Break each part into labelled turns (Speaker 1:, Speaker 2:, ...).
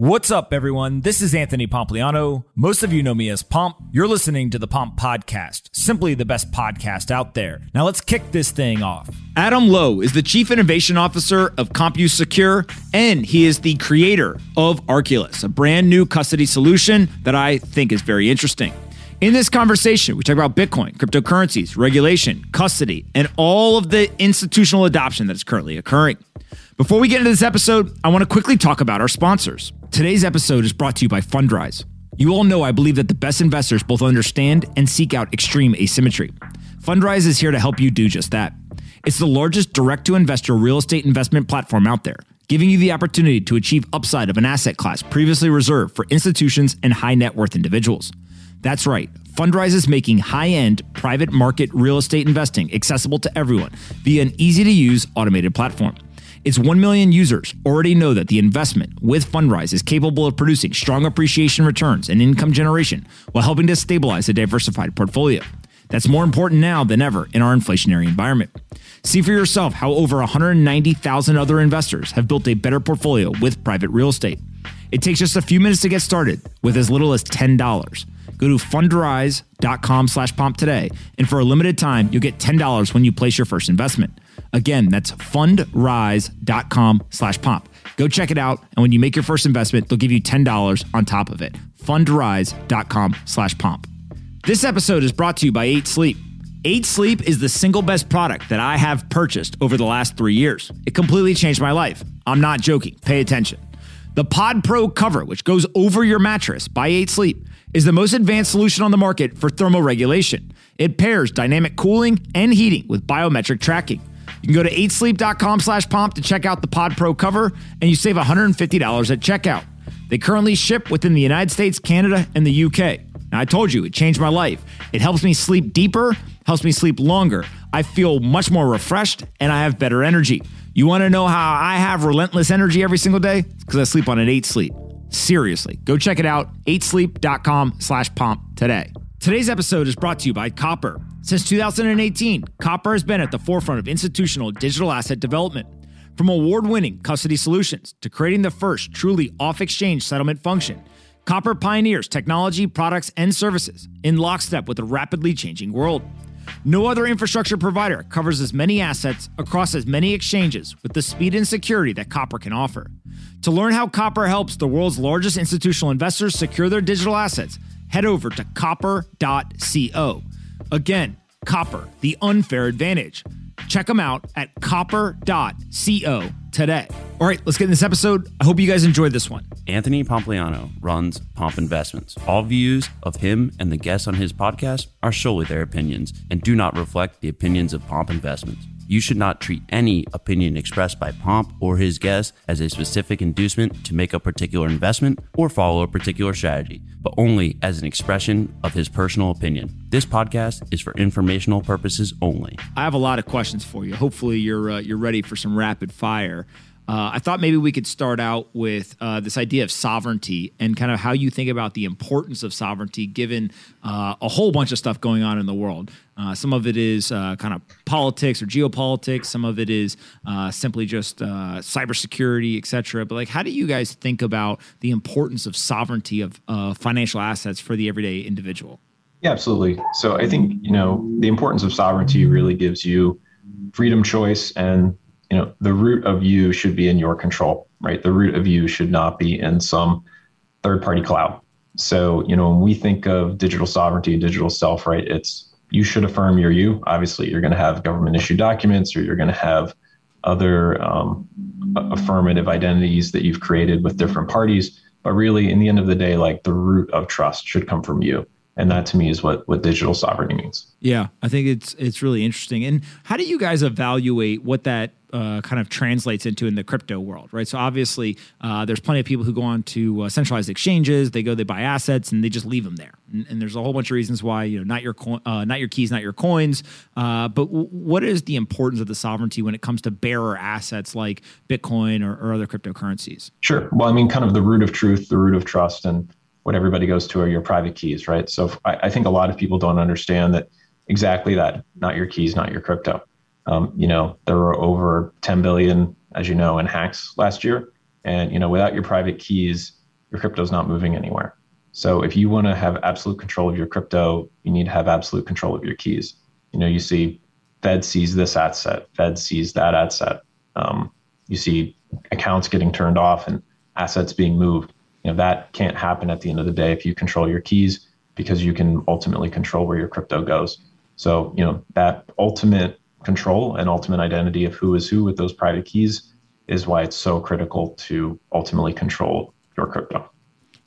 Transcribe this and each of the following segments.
Speaker 1: What's up, everyone? This is Anthony Pompliano. Most of you know me as Pomp. You're listening to the Pomp Podcast, simply the best podcast out there. Now let's kick this thing off. Adam Lowe is the Chief Innovation Officer of CompoSecure, and he is the creator of Arculus, a brand new custody solution that I think is very interesting. In this conversation, we talk about Bitcoin, cryptocurrencies, regulation, custody, and all of the institutional adoption that is currently occurring. Before we get into this episode, I want to quickly talk about our sponsors. Today's episode is brought to you by Fundrise. You all know I believe that the best investors both understand and seek out extreme asymmetry. Fundrise is here to help you do just that. It's the largest direct to investor real estate investment platform out there, giving you the opportunity to achieve upside of an asset class previously reserved for institutions and high net worth individuals. That's right. Fundrise is making high end private market real estate investing accessible to everyone via an easy to use automated platform. Its 1 million users already know that the investment with Fundrise is capable of producing strong appreciation returns and income generation while helping to stabilize a diversified portfolio. That's more important now than ever in our inflationary environment. See for yourself how over 190,000 other investors have built a better portfolio with private real estate. It takes just a few minutes to get started with as little as $10. Go to fundrise.com slash pomp today, and for a limited time, you'll get $10 when you place your first investment. Again, that's fundrise.com slash pomp. Go check it out. And when you make your first investment, they'll give you $10 on top of it. Fundrise.com slash pomp. This episode is brought to you by 8 Sleep. 8 Sleep is the single best product that I have purchased over the last three years. It completely changed my life. I'm not joking. Pay attention. The Pod Pro cover, which goes over your mattress by 8 Sleep, is the most advanced solution on the market for thermal regulation. It pairs dynamic cooling and heating with biometric tracking. You can go to 8sleep.com slash pomp to check out the Pod Pro cover, and you save $150 at checkout. They currently ship within the United States, Canada, and the UK. Now, I told you, it changed my life. It helps me sleep deeper, helps me sleep longer. I feel much more refreshed, and I have better energy. You want to know how I have relentless energy every single day? Because I sleep on an 8 Sleep. Seriously, go check it out, 8sleep.com slash pomp today. Today's episode is brought to you by Copper. Since 2018, Copper has been at the forefront of institutional digital asset development. From award winning custody solutions to creating the first truly off exchange settlement function, Copper pioneers technology, products, and services in lockstep with a rapidly changing world. No other infrastructure provider covers as many assets across as many exchanges with the speed and security that Copper can offer. To learn how Copper helps the world's largest institutional investors secure their digital assets, head over to copper.co. Again, Copper, the unfair advantage. Check them out at copper.co today. All right, let's get in this episode. I hope you guys enjoyed this one.
Speaker 2: Anthony Pompliano runs Pomp Investments. All views of him and the guests on his podcast are solely their opinions and do not reflect the opinions of Pomp Investments. You should not treat any opinion expressed by Pomp or his guests as a specific inducement to make a particular investment or follow a particular strategy, but only as an expression of his personal opinion. This podcast is for informational purposes only.
Speaker 1: I have a lot of questions for you. Hopefully, you're uh, you're ready for some rapid fire. Uh, I thought maybe we could start out with uh, this idea of sovereignty and kind of how you think about the importance of sovereignty given uh, a whole bunch of stuff going on in the world. Uh, some of it is uh, kind of politics or geopolitics. Some of it is uh, simply just cybersecurity, et cetera. But like, how do you guys think about the importance of sovereignty of financial assets for the everyday individual?
Speaker 3: Yeah, absolutely. So I think you know the importance of sovereignty really gives you freedom, choice, and you know the root of you should be in your control right? The root of you should not be in some third party cloud. So you know when we think of digital sovereignty and digital self right it's you should affirm your you. Obviously you're going to have government issued documents or you're going to have other um, affirmative identities that you've created with different parties. But really in the end of the day like the root of trust should come from you. And that to me is what what digital sovereignty means.
Speaker 1: Yeah i think it's it's really interesting. And how do you guys evaluate what that uh, kind of translates into in the crypto world, right? So obviously, uh, there's plenty of people who go on to uh, centralized exchanges. They go, they buy assets, and they just leave them there. And, and there's a whole bunch of reasons why you know not your co- uh, not your keys, not your coins. Uh, but w- what is the importance of the sovereignty when it comes to bearer assets like Bitcoin or, or other cryptocurrencies?
Speaker 3: Sure. Well, I mean, kind of the root of truth, the root of trust, and what everybody goes to are your private keys, right? So I, I think a lot of people don't understand that exactly that. Not your keys, not your crypto. Um, you know, there were over 10 billion, as you know, in hacks last year. And, you know, without your private keys, your crypto is not moving anywhere. So if you want to have absolute control of your crypto, you need to have absolute control of your keys. You know, you see Fed sees this asset, Fed sees that asset. Um, you see accounts getting turned off and assets being moved. You know, that can't happen at the end of the day if you control your keys because you can ultimately control where your crypto goes. So, you know, that ultimate control and ultimate identity of who is who with those private keys is why it's so critical to ultimately control your crypto.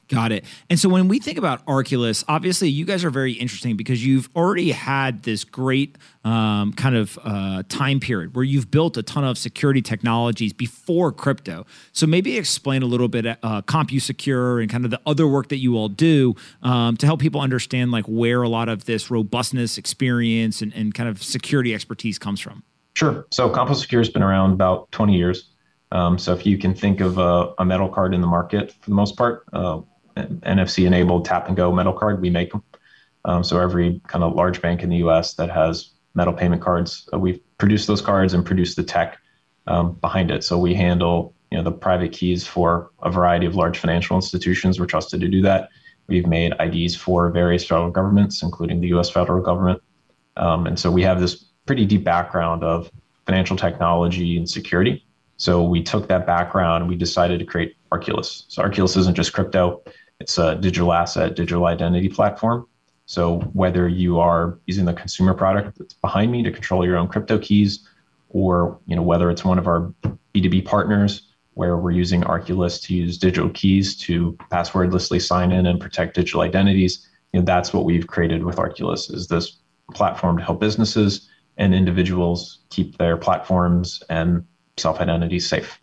Speaker 1: Got it. And so when we think about Arculus, obviously you guys are very interesting because you've already had this great um, kind of uh, time period where you've built a ton of security technologies before crypto. So maybe explain a little bit uh, CompoSecure and kind of the other work that you all do um, to help people understand like where a lot of this robustness experience and, and kind of security expertise comes from.
Speaker 3: Sure. So CompoSecure has been around about 20 years. Um, so if you can think of a, a, metal card in the market for the most part, uh, NFC enabled tap and go metal card. We make them. Um, so every kind of large bank in the U.S. that has metal payment cards, uh, we produce those cards and produce the tech um, behind it. So we handle you know the private keys for a variety of large financial institutions. We're trusted to do that. We've made IDs for various federal governments, including the U.S. federal government. Um, and so we have this pretty deep background of financial technology and security. So we took that background and we decided to create Arculus. So Arculus isn't just crypto. It's a digital asset, digital identity platform. So whether you are using the consumer product that's behind me to control your own crypto keys, or you know whether it's one of our B2B partners where we're using Arculus to use digital keys to passwordlessly sign in and protect digital identities, you know, that's what we've created with Arculus is this platform to help businesses and individuals keep their platforms and self-identities safe.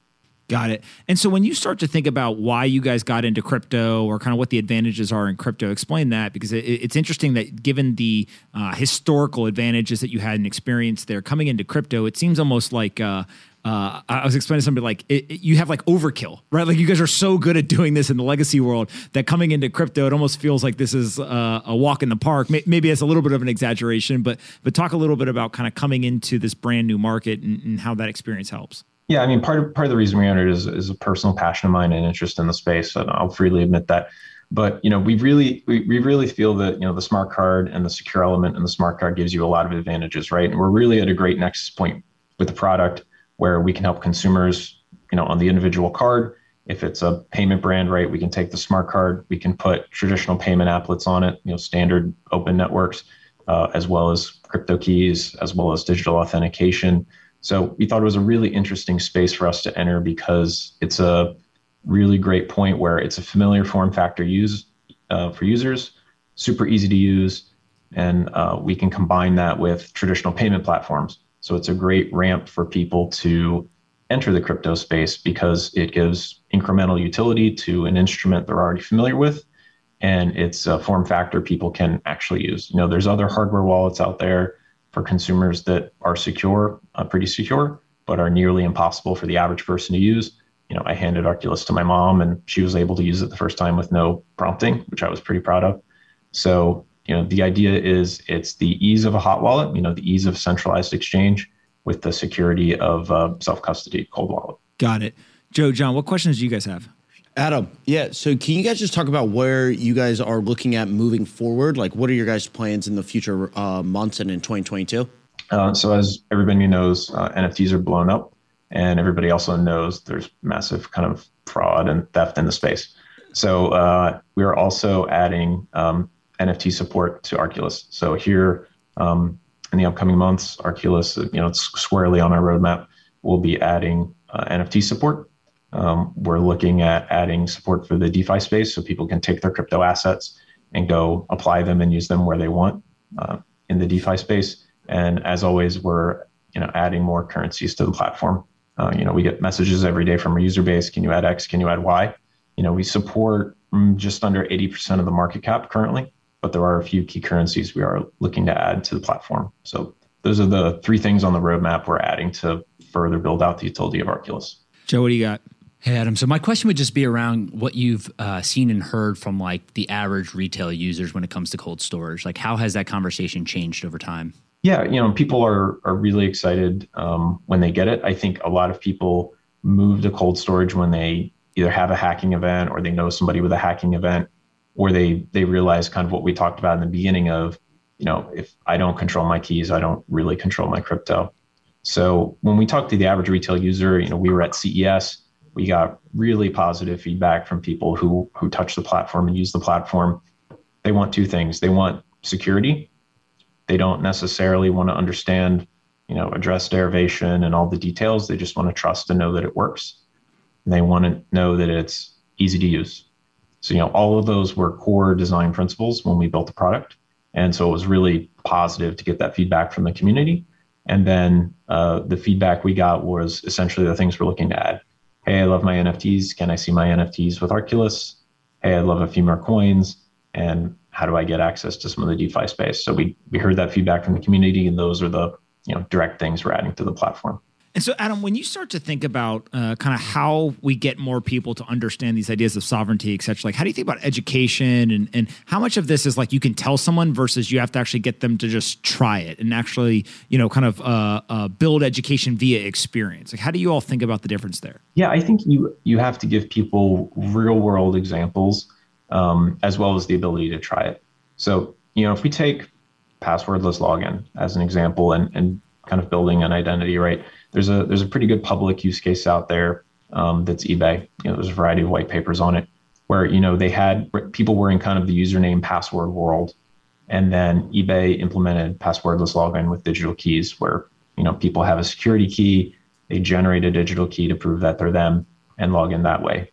Speaker 1: Got it. And so when you start to think about why you guys got into crypto or kind of what the advantages are in crypto, explain that because it, it's interesting that given the uh, historical advantages that you had and experience there coming into crypto, it seems almost like uh, uh, I was explaining to somebody like it, it, you have like overkill, right? Like you guys are so good at doing this in the legacy world that coming into crypto, it almost feels like this is uh, a walk in the park. Maybe it's a little bit of an exaggeration, but but talk a little bit about kind of coming into this brand new market and, and how that experience helps.
Speaker 3: Yeah, I mean, part of part of the reason we entered is is a personal passion of mine and interest in the space, and I'll freely admit that. But you know, we really we, we really feel that you know the smart card and the secure element and the smart card gives you a lot of advantages, right? And we're really at a great next point with the product where we can help consumers, you know, on the individual card. If it's a payment brand, right, we can take the smart card, we can put traditional payment applets on it, you know, standard open networks, uh, as well as crypto keys, as well as digital authentication so we thought it was a really interesting space for us to enter because it's a really great point where it's a familiar form factor use uh, for users, super easy to use, and uh, we can combine that with traditional payment platforms. So it's a great ramp for people to enter the crypto space because it gives incremental utility to an instrument they're already familiar with and it's a form factor people can actually use. You know, there's other hardware wallets out there for consumers that are secure, uh, pretty secure, but are nearly impossible for the average person to use. You know, I handed Arculus to my mom, and she was able to use it the first time with no prompting, which I was pretty proud of. So, you know, the idea is it's the ease of a hot wallet, you know, the ease of centralized exchange with the security of uh, self custody cold wallet.
Speaker 1: Got it. Joe, John, what questions do you guys have?
Speaker 4: Adam, yeah. So, can you guys just talk about where you guys are looking at moving forward? Like, what are your guys' plans in the future uh, months and in 2022?
Speaker 3: Uh, so, as everybody knows, uh, NFTs are blown up, and everybody also knows there's massive kind of fraud and theft in the space. So, uh, we are also adding um, NFT support to Arculus. So, here um, in the upcoming months, Arculus, you know, it's squarely on our roadmap. We'll be adding uh, NFT support um, we're looking at adding support for the DeFi space so people can take their crypto assets and go apply them and use them where they want uh, in the DeFi space. And as always, we're you know adding more currencies to the platform. Uh, you know, we get messages every day from our user base. Can you add X? Can you add Y? You know, we support mm, just under 80% of the market cap currently, but there are a few key currencies we are looking to add to the platform. So those are the three things on the roadmap we're adding to further build out the utility of Arculus.
Speaker 1: Joe, what do you got?
Speaker 5: Hey, Adam. So my question would just be around what you've uh, seen and heard from like the average retail users when it comes to cold storage. Like, how has that conversation changed over time?
Speaker 3: Yeah, you know, people are are really excited um, when they get it. I think a lot of people move to cold storage when they either have a hacking event or they know somebody with a hacking event, or they they realize kind of what we talked about in the beginning of, you know, if I don't control my keys, I don't really control my crypto. So when we talk to the average retail user, you know, we were at CES, we got really positive feedback from people who who touch the platform and use the platform. They want two things. They want security. They don't necessarily want to understand, you know, address derivation and all the details. They just want to trust and know that it works. And they want to know that it's easy to use. So, you know, all of those were core design principles when we built the product. And so it was really positive to get that feedback from the community. And then uh, the feedback we got was essentially the things we're looking to add. Hey, I love my NFTs. Can I see my NFTs with Arculus? Hey, I love a few more coins. And how do I get access to some of the DeFi space? So we we heard that feedback from the community, and those are the you know direct things we're adding to the platform.
Speaker 1: And so, Adam, when you start to think about uh, kind of how we get more people to understand these ideas of sovereignty, et cetera, like how do you think about education and, and how much of this is like you can tell someone versus you have to actually get them to just try it and actually, you know, kind of uh, uh, build education via experience? Like, how do you all think about the difference there?
Speaker 3: Yeah, I think you you have to give people real world examples um, as well as the ability to try it. So, you know, if we take passwordless login as an example and, and kind of building an identity, right? There's a there's a pretty good public use case out there um, that's eBay. You know, there's a variety of white papers on it where you know they had people were in kind of the username password world, and then eBay implemented passwordless login with digital keys, where you know people have a security key, they generate a digital key to prove that they're them and log in that way.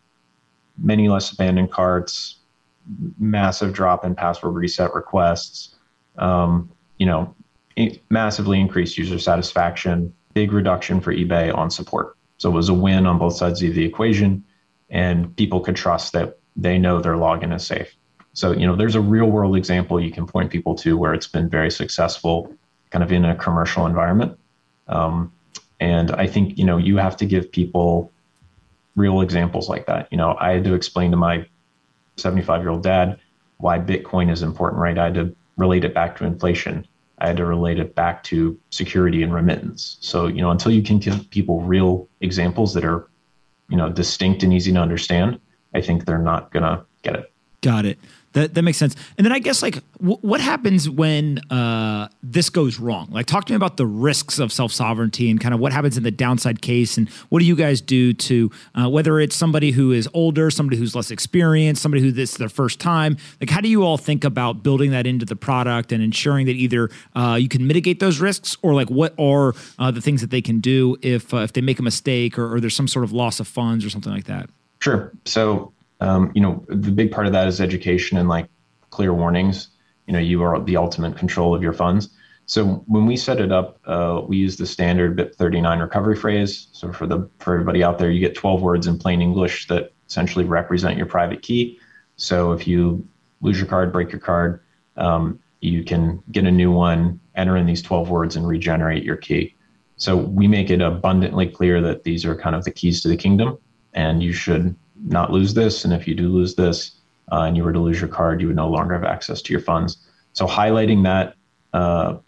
Speaker 3: Many less abandoned carts, massive drop in password reset requests. Um, you know, massively increased user satisfaction big reduction for eBay on support. So it was a win on both sides of the equation, and people could trust that they know their login is safe. So, you know, there's a real world example you can point people to where it's been very successful kind of in a commercial environment. Um, and I think, you know, you have to give people real examples like that. You know, I had to explain to my 75 year old dad why Bitcoin is important, right? I had to relate it back to inflation. I had to relate it back to security and remittance. So, you know, until you can give people real examples that are, you know, distinct and easy to understand, I think they're not going to get it.
Speaker 1: Got it. That that makes sense. And then I guess like w- what happens when uh, this goes wrong? Like talk to me about the risks of self sovereignty and kind of what happens in the downside case, and what do you guys do to uh, whether it's somebody who is older, somebody who's less experienced, somebody who this is their first time. Like how do you all think about building that into the product and ensuring that either uh, you can mitigate those risks or like what are uh, the things that they can do if uh, if they make a mistake or, or there's some sort of loss of funds or something like that?
Speaker 3: Sure. So um, you know, the big part of that is education and like clear warnings. You know, you are the ultimate control of your funds. So when we set it up, uh, we use the standard BIP39 recovery phrase. So for the for everybody out there, you get 12 words in plain English that essentially represent your private key. So if you lose your card, break your card, um, you can get a new one, enter in these 12 words, and regenerate your key. So we make it abundantly clear that these are kind of the keys to the kingdom, and you should not lose this. And if you do lose this uh, and you were to lose your card, you would no longer have access to your funds. So highlighting that uh,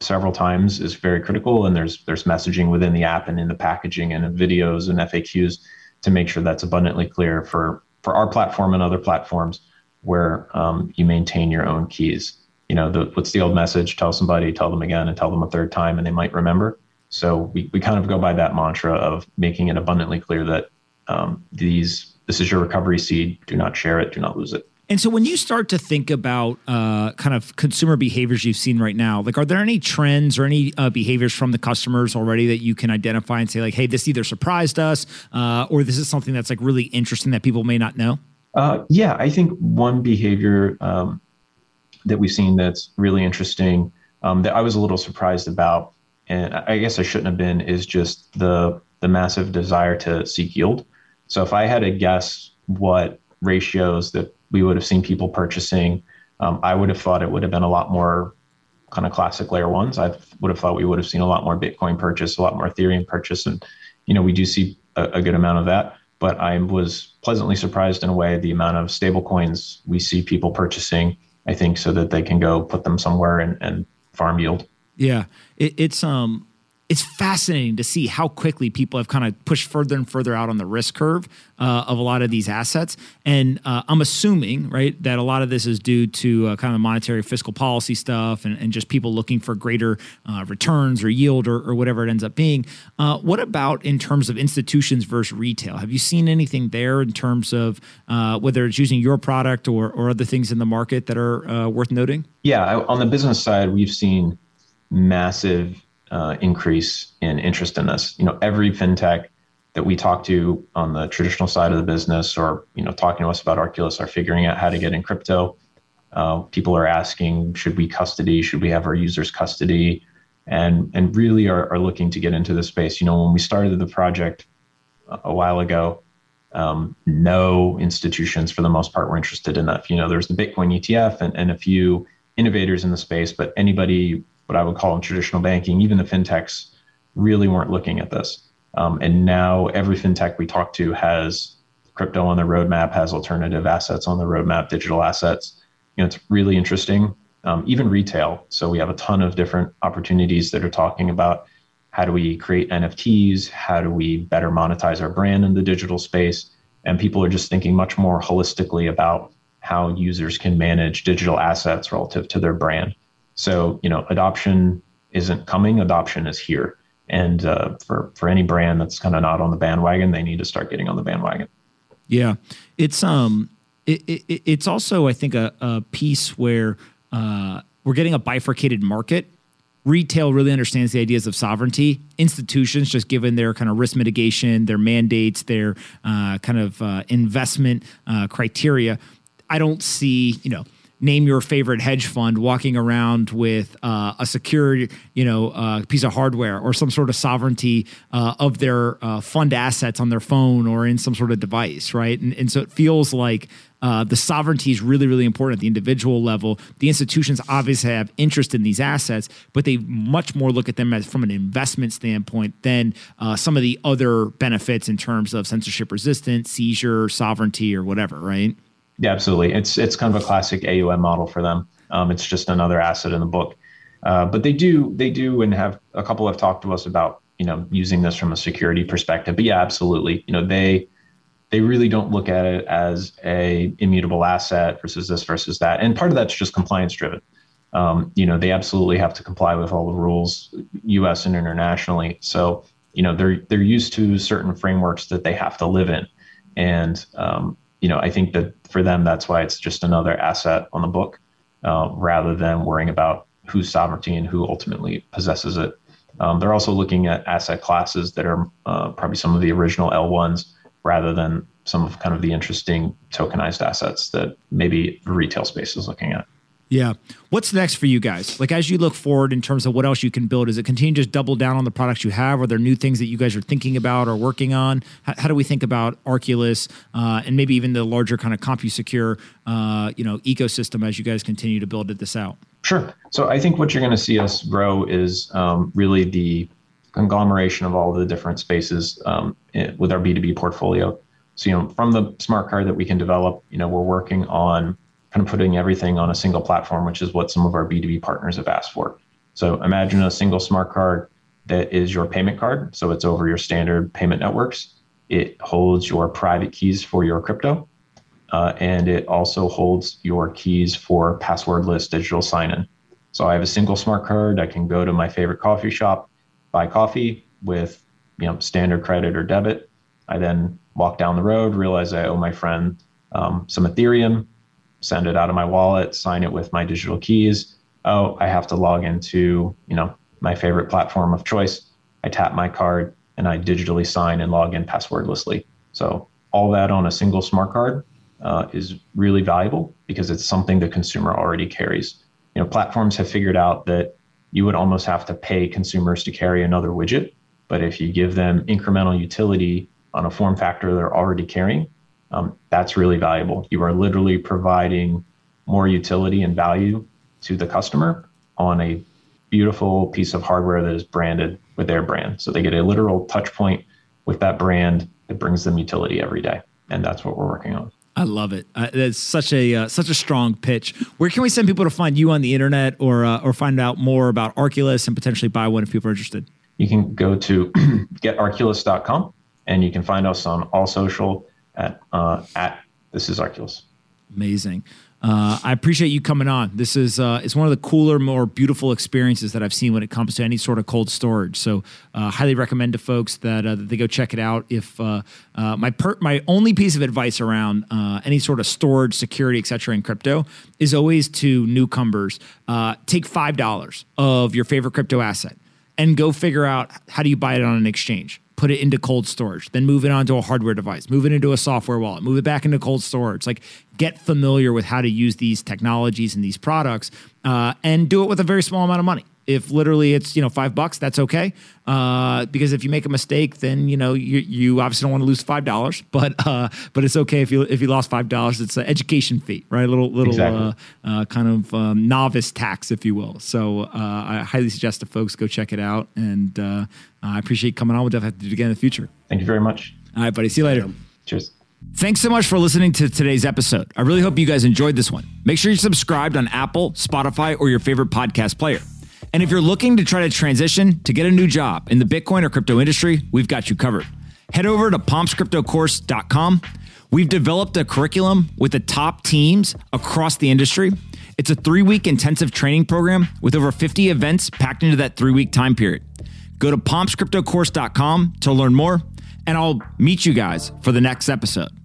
Speaker 3: several times is very critical. And there's there's messaging within the app and in the packaging and in videos and FAQs to make sure that's abundantly clear for for our platform and other platforms where um, you maintain your own keys. You know, the, what's the old message? Tell somebody, tell them again, and tell them a third time, and they might remember. So we, we kind of go by that mantra of making it abundantly clear that um, these this is your recovery seed. Do not share it. Do not lose it.
Speaker 1: And so when you start to think about uh, kind of consumer behaviors you've seen right now, like are there any trends or any uh, behaviors from the customers already that you can identify and say like, hey, this either surprised us uh, or this is something that's like really interesting that people may not know?
Speaker 3: Uh, yeah, I think one behavior um, that we've seen that's really interesting um, that I was a little surprised about, and I guess I shouldn't have been, is just the the massive desire to seek yield. So if I had to guess what ratios that we would have seen people purchasing, um, I would have thought it would have been a lot more kind of classic layer ones. I would have thought we would have seen a lot more Bitcoin purchase, a lot more Ethereum purchase, and you know we do see a, a good amount of that. But I was pleasantly surprised in a way the amount of stable coins we see people purchasing. I think so that they can go put them somewhere and, and farm yield.
Speaker 1: Yeah, it, it's um it's fascinating to see how quickly people have kind of pushed further and further out on the risk curve uh, of a lot of these assets. And uh, I'm assuming, right, that a lot of this is due to uh, kind of monetary fiscal policy stuff and, and just people looking for greater uh, returns or yield or, or, whatever it ends up being. Uh, what about in terms of institutions versus retail? Have you seen anything there in terms of uh, whether it's using your product or, or other things in the market that are worth noting?
Speaker 3: Yeah, on the business side, we've seen massive uh, increase in interest in this. You know, every fintech that we talk to on the traditional side of the business, or you know, talking to us about Arculus, are figuring out how to get in crypto. Uh, people are asking, should we custody? Should we have our users custody? And and really are, are looking to get into this space. You know, when we started the project a while ago, um, no institutions for the most part were interested in that. You know, there's the Bitcoin ETF and, and a few innovators in the space, but anybody what I would call in traditional banking, even the fintechs really weren't looking at this. Um, and now every fintech we talk to has crypto on the roadmap, has alternative assets on the roadmap, digital assets. You know, it's really interesting. Um, even retail. So we have a ton of different opportunities that are talking about how do we create NFTs? How do we better monetize our brand in the digital space? And people are just thinking much more holistically about how users can manage digital assets relative to their brand. So, you know, adoption isn't coming, adoption is here. And uh, for, for any brand that's kind of not on the bandwagon, they need to start getting on the bandwagon.
Speaker 1: Yeah. It's, um, it, it, it's also, I think, a, a piece where uh, we're getting a bifurcated market retail really understands the ideas of sovereignty. Institutions, just given their kind of risk mitigation, their mandates, their uh, kind of uh, investment uh, criteria, I don't see, you know, name your favorite hedge fund walking around with uh, a secure, you know, uh, piece of hardware or some sort of sovereignty uh, of their uh, fund assets on their phone or in some sort of device, right? And, and so it feels like uh, the sovereignty is really, really important at the individual level. The institutions obviously have interest in these assets, but they much more look at them as from an investment standpoint than uh, some of the other benefits in terms of censorship resistance, seizure, sovereignty, or whatever, right?
Speaker 3: Yeah, absolutely. It's it's kind of a classic AUM model for them. Um, it's just another asset in the book. Uh, but they do they do and have a couple have talked to us about you know using this from a security perspective. But yeah, absolutely. You know they they really don't look at it as a immutable asset versus this versus that. And part of that's just compliance driven. Um, you know they absolutely have to comply with all the rules, U.S. and internationally. So you know they're they're used to certain frameworks that they have to live in, and um, you know, I think that for them, that's why it's just another asset on the book uh, rather than worrying about whose sovereignty and who ultimately possesses it. Um, they're also looking at asset classes that are uh, probably some of the original L1s rather than some of kind of the interesting tokenized assets that maybe the retail space is looking at.
Speaker 1: Yeah. What's next for you guys? Like as you look forward in terms of what else you can build, is it continue to just double down on the products you have? Are there new things that you guys are thinking about or working on? How, how do we think about Arculus uh, and maybe even the larger kind of CompoSecure, uh, you know, ecosystem as you guys continue to build this out?
Speaker 3: Sure. So I think what you're going to see us grow is um, really the conglomeration of all the different spaces um, with our B2B portfolio. So, you know, from the smart card that we can develop, you know, we're working on kind of putting everything on a single platform, which is what some of our B2B partners have asked for. So imagine a single smart card that is your payment card. So it's over your standard payment networks. It holds your private keys for your crypto. Uh, and it also holds your keys for passwordless digital sign in. So I have a single smart card. I can go to my favorite coffee shop, buy coffee with you know standard credit or debit. I then walk down the road, realize I owe my friend um, some Ethereum send it out of my wallet, sign it with my digital keys. Oh, I have to log into, you know, my favorite platform of choice. I tap my card and I digitally sign and log in passwordlessly. So all that on a single smart card uh, is really valuable because it's something the consumer already carries. You know, platforms have figured out that you would almost have to pay consumers to carry another widget, but if you give them incremental utility on a form factor they're already carrying, um, that's really valuable. You are literally providing more utility and value to the customer on a beautiful piece of hardware that is branded with their brand. So they get a literal touch point with that brand that brings them utility every day. And that's what we're working on.
Speaker 1: I love it. Uh, it's such a uh, such a strong pitch. Where can we send people to find you on the internet or uh, or find out more about Arculus and potentially buy one if people are interested?
Speaker 3: you can go to getarculus.com and you can find us on all social at uh, at this is Arculus.
Speaker 1: Amazing. Uh, I appreciate you coming on. This is uh, it's one of the cooler, more beautiful experiences that I've seen when it comes to any sort of cold storage. So, uh, highly recommend to folks that, uh, that they go check it out. If uh, uh, my per- my only piece of advice around any sort of storage, security, etc. in crypto is always to newcomers take five dollars of your favorite crypto asset and go figure out how do you buy it on an exchange put it into cold storage, then move it onto a hardware device, move it into a software wallet, move it back into cold storage. Like get familiar with how to use these technologies and these products, uh, and do it with a very small amount of money if literally it's you know five bucks that's okay. Uh, because if you make a mistake then you know you, you obviously don't want to lose five dollars but uh, but it's okay if you if you lost five dollars it's an education fee right? A little little exactly. uh, uh kind of um, novice tax if you will. So uh, I highly suggest to folks go check it out and uh, I appreciate coming on. We'll definitely have to do it again in the future.
Speaker 3: Thank you very much.
Speaker 1: All right buddy. See you later.
Speaker 3: Cheers.
Speaker 1: Thanks so much for listening to today's episode. I really hope you guys enjoyed this one. Make sure you're subscribed on Apple, Spotify, or your favorite podcast player. And if you're looking to try to transition to get a new job in the Bitcoin or crypto industry, we've got you covered. Head over to pompscryptocourse.com. We've developed a curriculum with the top teams across the industry. It's a three week intensive training program with over 50 events packed into that three week time period. Go to pompscryptocourse.com to learn more, and I'll meet you guys for the next episode.